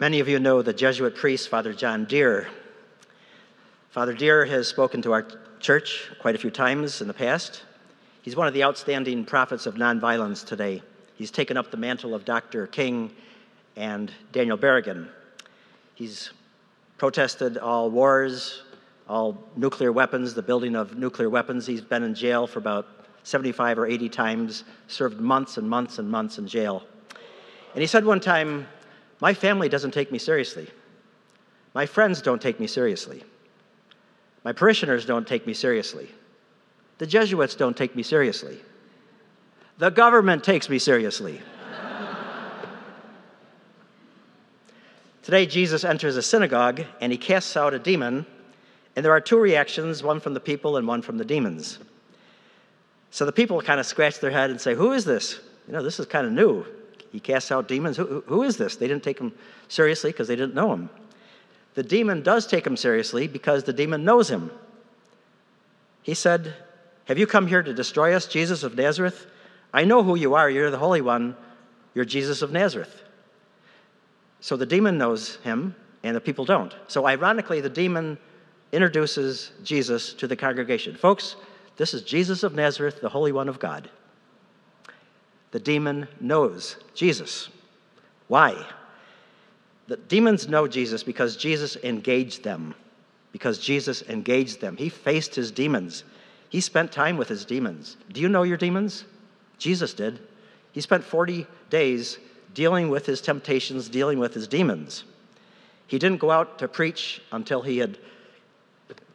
Many of you know the Jesuit priest, Father John Dear. Father Dear has spoken to our church quite a few times in the past. He's one of the outstanding prophets of nonviolence today. He's taken up the mantle of Dr. King and Daniel Berrigan. He's protested all wars, all nuclear weapons, the building of nuclear weapons. He's been in jail for about 75 or 80 times, served months and months and months in jail. And he said one time, My family doesn't take me seriously. My friends don't take me seriously. My parishioners don't take me seriously. The Jesuits don't take me seriously. The government takes me seriously. Today, Jesus enters a synagogue and he casts out a demon, and there are two reactions one from the people and one from the demons. So the people kind of scratch their head and say, Who is this? You know, this is kind of new. He casts out demons. Who, who is this? They didn't take him seriously because they didn't know him. The demon does take him seriously because the demon knows him. He said, Have you come here to destroy us, Jesus of Nazareth? I know who you are. You're the Holy One. You're Jesus of Nazareth. So the demon knows him, and the people don't. So ironically, the demon introduces Jesus to the congregation. Folks, this is Jesus of Nazareth, the Holy One of God. The demon knows Jesus. Why? The demons know Jesus because Jesus engaged them. Because Jesus engaged them. He faced his demons. He spent time with his demons. Do you know your demons? Jesus did. He spent 40 days dealing with his temptations, dealing with his demons. He didn't go out to preach until he had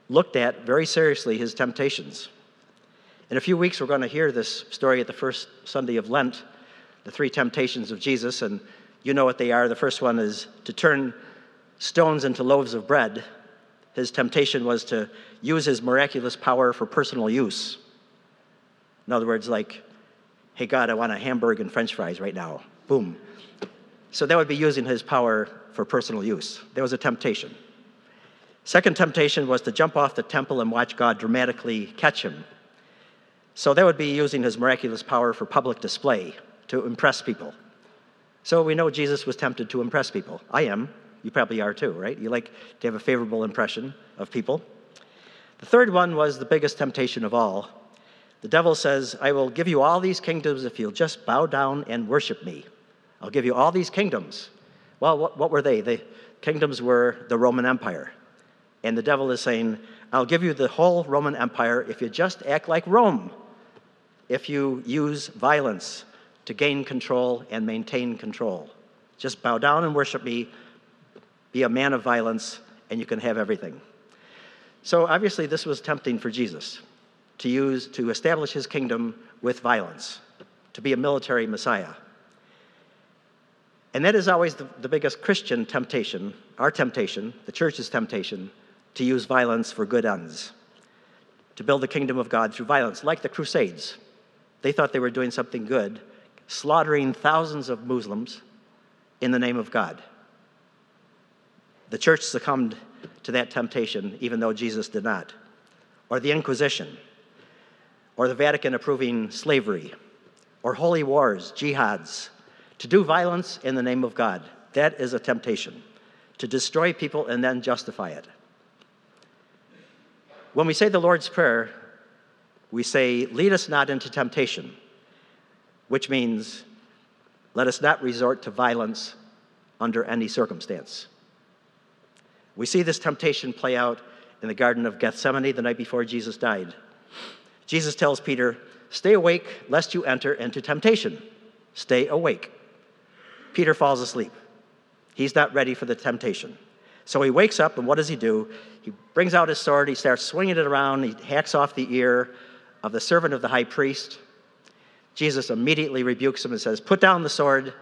looked at very seriously his temptations. In a few weeks, we're going to hear this story at the first Sunday of Lent, the three temptations of Jesus, and you know what they are. The first one is to turn stones into loaves of bread. His temptation was to use his miraculous power for personal use. In other words, like, hey, God, I want a hamburger and french fries right now. Boom. So that would be using his power for personal use. There was a temptation. Second temptation was to jump off the temple and watch God dramatically catch him. So that would be using his miraculous power for public display to impress people. So we know Jesus was tempted to impress people. I am. You probably are too, right? You like to have a favorable impression of people. The third one was the biggest temptation of all. The devil says, I will give you all these kingdoms if you'll just bow down and worship me. I'll give you all these kingdoms. Well, what, what were they? The kingdoms were the Roman Empire. And the devil is saying, I'll give you the whole Roman Empire if you just act like Rome, if you use violence to gain control and maintain control. Just bow down and worship me, be a man of violence, and you can have everything. So obviously, this was tempting for Jesus to use to establish his kingdom with violence, to be a military messiah. And that is always the, the biggest Christian temptation, our temptation, the church's temptation, to use violence for good ends, to build the kingdom of God through violence, like the Crusades. They thought they were doing something good, slaughtering thousands of Muslims in the name of God. The church succumbed to that temptation, even though Jesus did not. Or the Inquisition, or the Vatican approving slavery, or holy wars, jihads, to do violence in the name of God. That is a temptation, to destroy people and then justify it. When we say the Lord's Prayer, we say, Lead us not into temptation, which means, Let us not resort to violence under any circumstance. We see this temptation play out in the Garden of Gethsemane the night before Jesus died. Jesus tells Peter, Stay awake, lest you enter into temptation. Stay awake. Peter falls asleep. He's not ready for the temptation. So he wakes up, and what does he do? He brings out his sword, he starts swinging it around, he hacks off the ear of the servant of the high priest. Jesus immediately rebukes him and says, Put down the sword,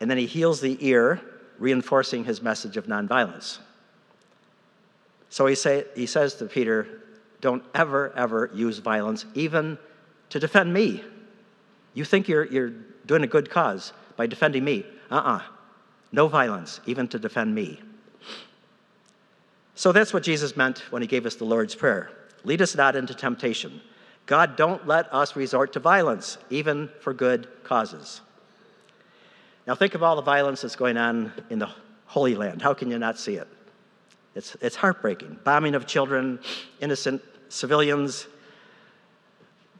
and then he heals the ear, reinforcing his message of nonviolence. So he, say, he says to Peter, Don't ever, ever use violence, even to defend me. You think you're, you're doing a good cause by defending me. Uh uh-uh. uh No violence, even to defend me. So that's what Jesus meant when he gave us the Lord's Prayer lead us not into temptation. God, don't let us resort to violence, even for good causes. Now, think of all the violence that's going on in the Holy Land. How can you not see it? It's, it's heartbreaking. Bombing of children, innocent civilians.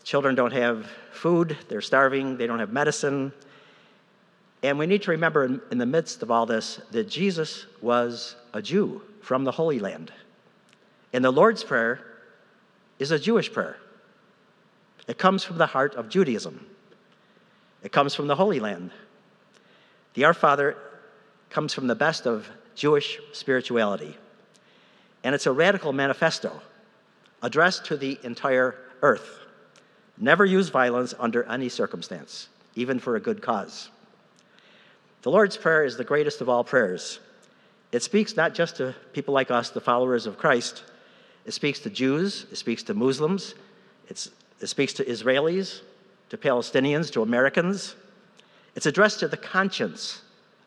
Children don't have food, they're starving, they don't have medicine. And we need to remember in, in the midst of all this that Jesus was a Jew from the Holy Land. And the Lord's Prayer is a Jewish prayer. It comes from the heart of Judaism. It comes from the Holy Land. The Our Father comes from the best of Jewish spirituality. And it's a radical manifesto addressed to the entire earth. Never use violence under any circumstance, even for a good cause. The Lord's Prayer is the greatest of all prayers. It speaks not just to people like us, the followers of Christ, it speaks to Jews, it speaks to Muslims, it speaks to Israelis, to Palestinians, to Americans. It's addressed to the conscience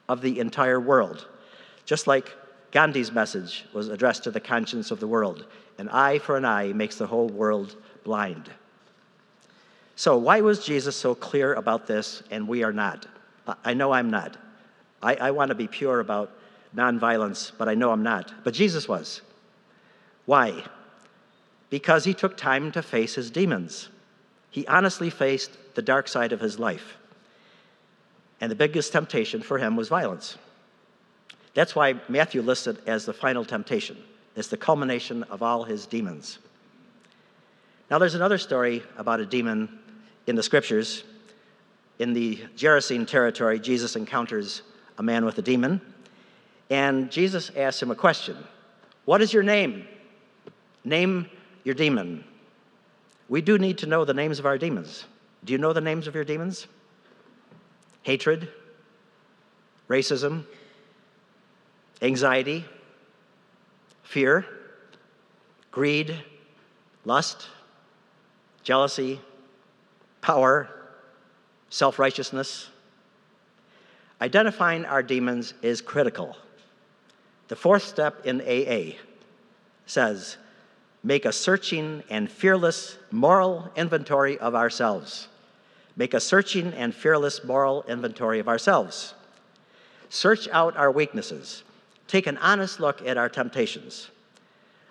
of the entire world, just like Gandhi's message was addressed to the conscience of the world. An eye for an eye makes the whole world blind. So, why was Jesus so clear about this and we are not? I know I'm not. I, I want to be pure about nonviolence, but I know I'm not. But Jesus was. Why? Because he took time to face his demons. He honestly faced the dark side of his life. And the biggest temptation for him was violence. That's why Matthew lists it as the final temptation. It's the culmination of all his demons. Now, there's another story about a demon in the scriptures. In the Gerasene territory, Jesus encounters a man with a demon, and Jesus asks him a question What is your name? Name your demon. We do need to know the names of our demons. Do you know the names of your demons? Hatred, racism, anxiety, fear, greed, lust, jealousy, power, self righteousness. Identifying our demons is critical. The fourth step in AA says, make a searching and fearless moral inventory of ourselves. Make a searching and fearless moral inventory of ourselves. Search out our weaknesses. Take an honest look at our temptations.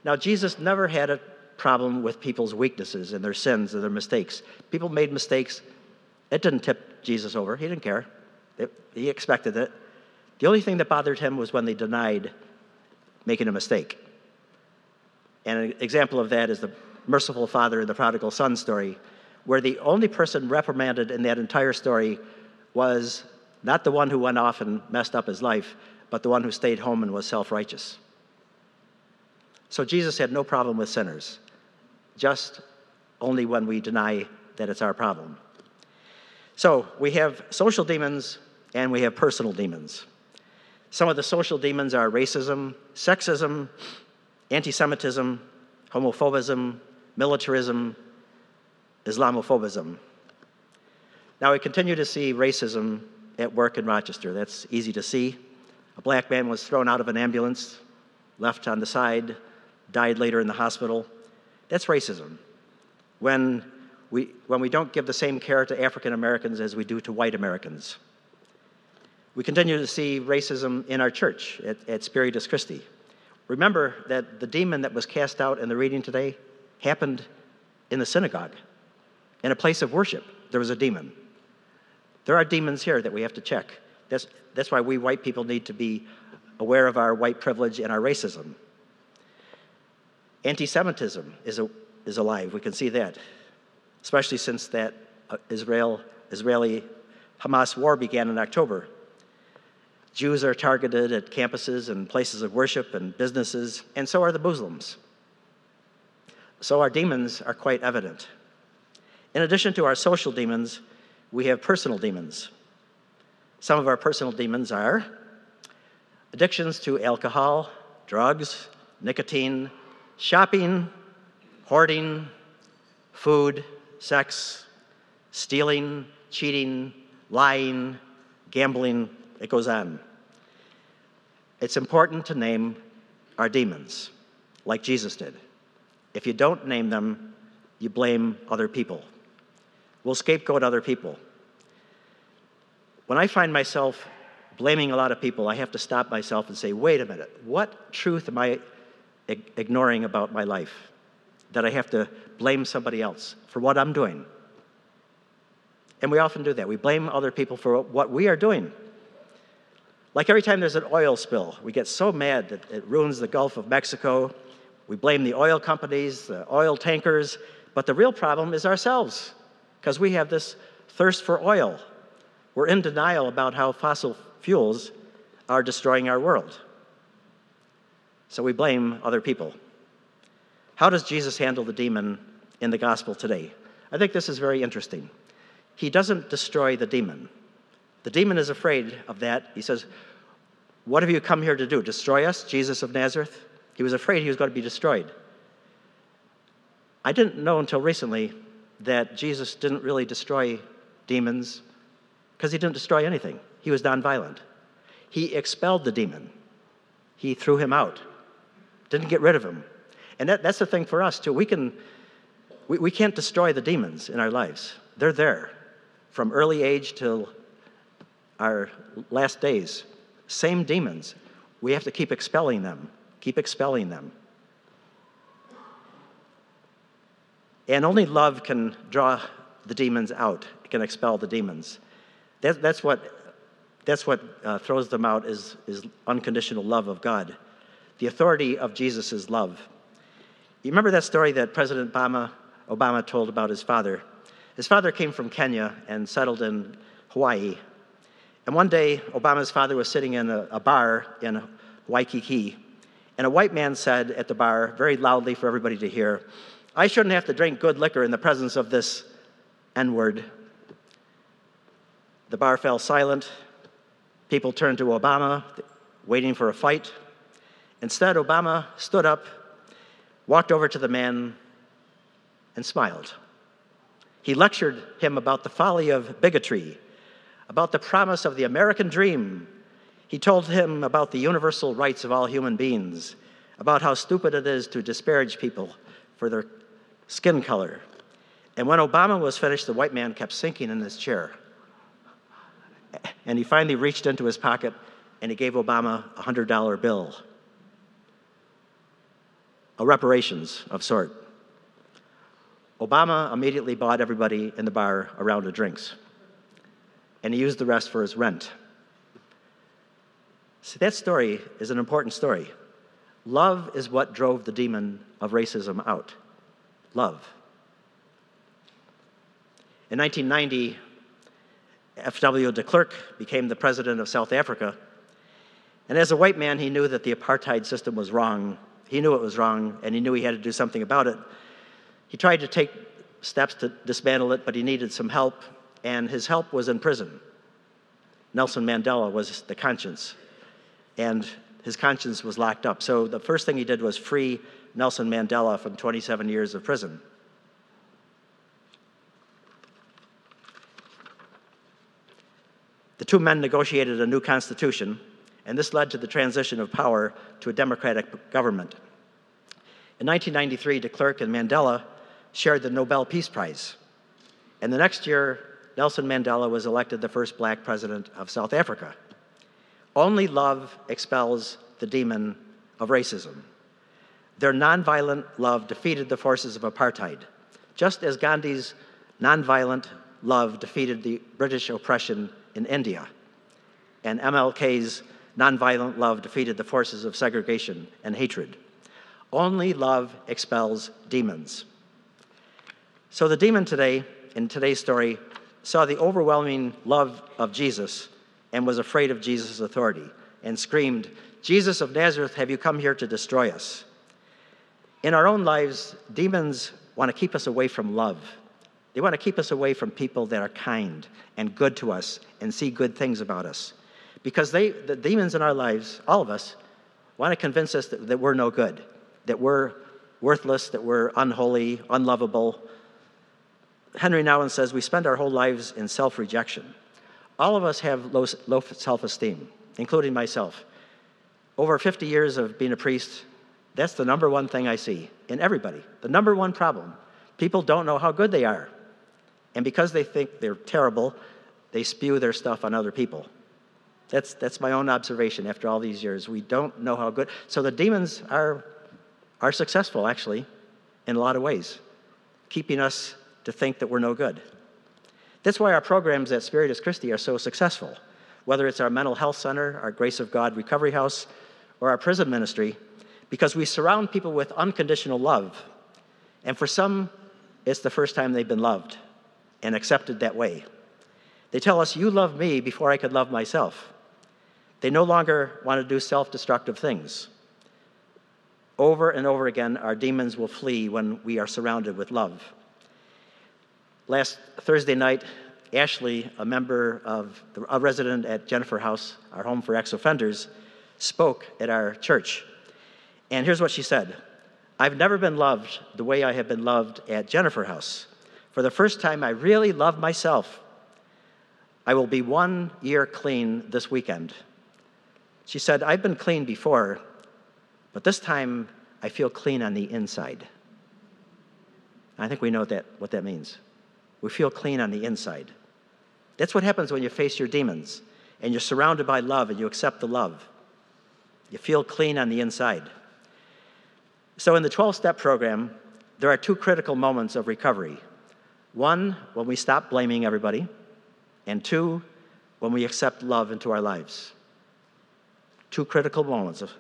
Now, Jesus never had a problem with people's weaknesses and their sins and their mistakes. People made mistakes. It didn't tip Jesus over. He didn't care. He expected it. The only thing that bothered him was when they denied making a mistake. And an example of that is the merciful father in the prodigal son story, where the only person reprimanded in that entire story was not the one who went off and messed up his life, but the one who stayed home and was self righteous. So Jesus had no problem with sinners, just only when we deny that it's our problem. So we have social demons and we have personal demons. Some of the social demons are racism, sexism, anti Semitism, homophobism, militarism, Islamophobism. Now, we continue to see racism at work in Rochester. That's easy to see. A black man was thrown out of an ambulance, left on the side, died later in the hospital. That's racism. When we, when we don't give the same care to African Americans as we do to white Americans. We continue to see racism in our church at, at Spiritus Christi. Remember that the demon that was cast out in the reading today happened in the synagogue, in a place of worship. There was a demon. There are demons here that we have to check. That's, that's why we white people need to be aware of our white privilege and our racism. Anti Semitism is, a, is alive. We can see that, especially since that uh, Israel, Israeli Hamas war began in October. Jews are targeted at campuses and places of worship and businesses, and so are the Muslims. So our demons are quite evident. In addition to our social demons, we have personal demons. Some of our personal demons are addictions to alcohol, drugs, nicotine, shopping, hoarding, food, sex, stealing, cheating, lying, gambling, it goes on. It's important to name our demons, like Jesus did. If you don't name them, you blame other people. We'll scapegoat other people. When I find myself blaming a lot of people, I have to stop myself and say, wait a minute, what truth am I ignoring about my life that I have to blame somebody else for what I'm doing? And we often do that. We blame other people for what we are doing. Like every time there's an oil spill, we get so mad that it ruins the Gulf of Mexico. We blame the oil companies, the oil tankers, but the real problem is ourselves because we have this thirst for oil. We're in denial about how fossil fuels are destroying our world. So we blame other people. How does Jesus handle the demon in the gospel today? I think this is very interesting. He doesn't destroy the demon. The demon is afraid of that. He says, What have you come here to do? Destroy us, Jesus of Nazareth? He was afraid he was going to be destroyed. I didn't know until recently that Jesus didn't really destroy demons because he didn't destroy anything. He was nonviolent. He expelled the demon, he threw him out, didn't get rid of him. And that, that's the thing for us, too. We, can, we, we can't destroy the demons in our lives, they're there from early age till our last days. Same demons. We have to keep expelling them, keep expelling them. And only love can draw the demons out, can expel the demons. That, that's what, that's what uh, throws them out is, is unconditional love of God. The authority of Jesus is love. You remember that story that President Obama, Obama told about his father? His father came from Kenya and settled in Hawaii. And one day, Obama's father was sitting in a, a bar in Waikiki, and a white man said at the bar, very loudly for everybody to hear, I shouldn't have to drink good liquor in the presence of this N word. The bar fell silent. People turned to Obama, waiting for a fight. Instead, Obama stood up, walked over to the man, and smiled. He lectured him about the folly of bigotry, about the promise of the American dream. He told him about the universal rights of all human beings, about how stupid it is to disparage people for their skin color. And when Obama was finished, the white man kept sinking in his chair. And he finally reached into his pocket and he gave Obama a $100 bill, a reparations of sort. Obama immediately bought everybody in the bar a round of drinks, and he used the rest for his rent. See, that story is an important story. Love is what drove the demon of racism out love. In 1990, F.W. de Klerk became the president of South Africa. And as a white man, he knew that the apartheid system was wrong. He knew it was wrong, and he knew he had to do something about it. He tried to take steps to dismantle it, but he needed some help, and his help was in prison. Nelson Mandela was the conscience, and his conscience was locked up. So the first thing he did was free Nelson Mandela from 27 years of prison. The two men negotiated a new constitution, and this led to the transition of power to a democratic government. In 1993, de Klerk and Mandela shared the Nobel Peace Prize. And the next year, Nelson Mandela was elected the first black president of South Africa. Only love expels the demon of racism. Their nonviolent love defeated the forces of apartheid, just as Gandhi's nonviolent love defeated the British oppression in India, and MLK's nonviolent love defeated the forces of segregation and hatred. Only love expels demons. So the demon today, in today's story, saw the overwhelming love of Jesus and was afraid of Jesus' authority and screamed, Jesus of Nazareth, have you come here to destroy us? In our own lives, demons want to keep us away from love. They want to keep us away from people that are kind and good to us and see good things about us. Because they, the demons in our lives, all of us, want to convince us that, that we're no good, that we're worthless, that we're unholy, unlovable. Henry Nouwen says we spend our whole lives in self rejection. All of us have low, low self esteem, including myself. Over 50 years of being a priest, that's the number one thing I see in everybody. The number one problem. People don't know how good they are. And because they think they're terrible, they spew their stuff on other people. That's, that's my own observation after all these years. We don't know how good. So the demons are, are successful, actually, in a lot of ways, keeping us to think that we're no good. That's why our programs at Spiritus Christi are so successful. Whether it's our mental health center, our Grace of God Recovery House, or our prison ministry, because we surround people with unconditional love. And for some, it's the first time they've been loved and accepted that way. They tell us, You love me before I could love myself. They no longer want to do self destructive things. Over and over again, our demons will flee when we are surrounded with love. Last Thursday night, Ashley, a member of a resident at Jennifer House, our home for ex offenders, spoke at our church. And here's what she said I've never been loved the way I have been loved at Jennifer House. For the first time, I really love myself. I will be one year clean this weekend. She said, I've been clean before, but this time I feel clean on the inside. I think we know that, what that means. We feel clean on the inside. That's what happens when you face your demons and you're surrounded by love and you accept the love. You feel clean on the inside. So, in the 12 step program, there are two critical moments of recovery one, when we stop blaming everybody, and two, when we accept love into our lives two critical moments. of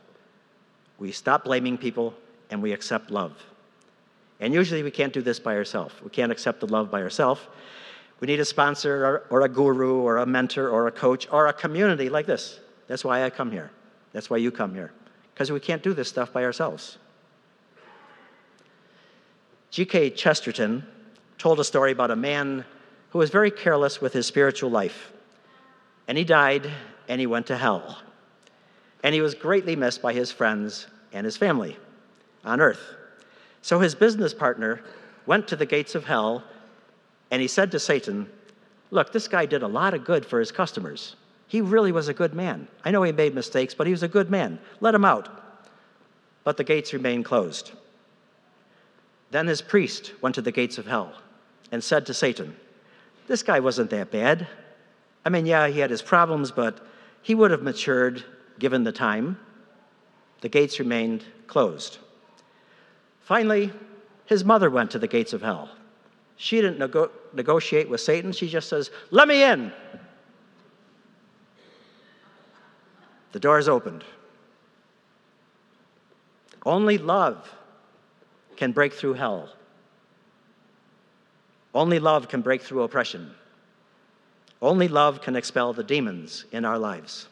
We stop blaming people and we accept love. And usually we can't do this by ourselves. We can't accept the love by ourselves. We need a sponsor or, or, a guru or a mentor or a coach or a community like this. That's why I come here. That's why you come here. Because we can't do this stuff by ourselves. G.K. Chesterton told a story about a man who was very careless with his spiritual life. And he died and he went to hell and he was greatly missed by his friends and his family on earth. So his business partner went to the gates of hell and he said to Satan, Look, this guy did a lot of good for his customers. He really was a good man. I know he made mistakes, but he was a good man. Let him out. But the gates remained closed. Then his priest went to the gates of hell and said to Satan, This guy wasn't that bad. I mean, yeah, he had his problems, but he would have matured given the time, the gates remained closed. Finally, his mother went to the gates of hell. She didn't nego- negotiate with Satan, she just says, Let me in. The doors opened. Only love can break through hell. Only love can break through oppression. Only love can expel the demons in our lives.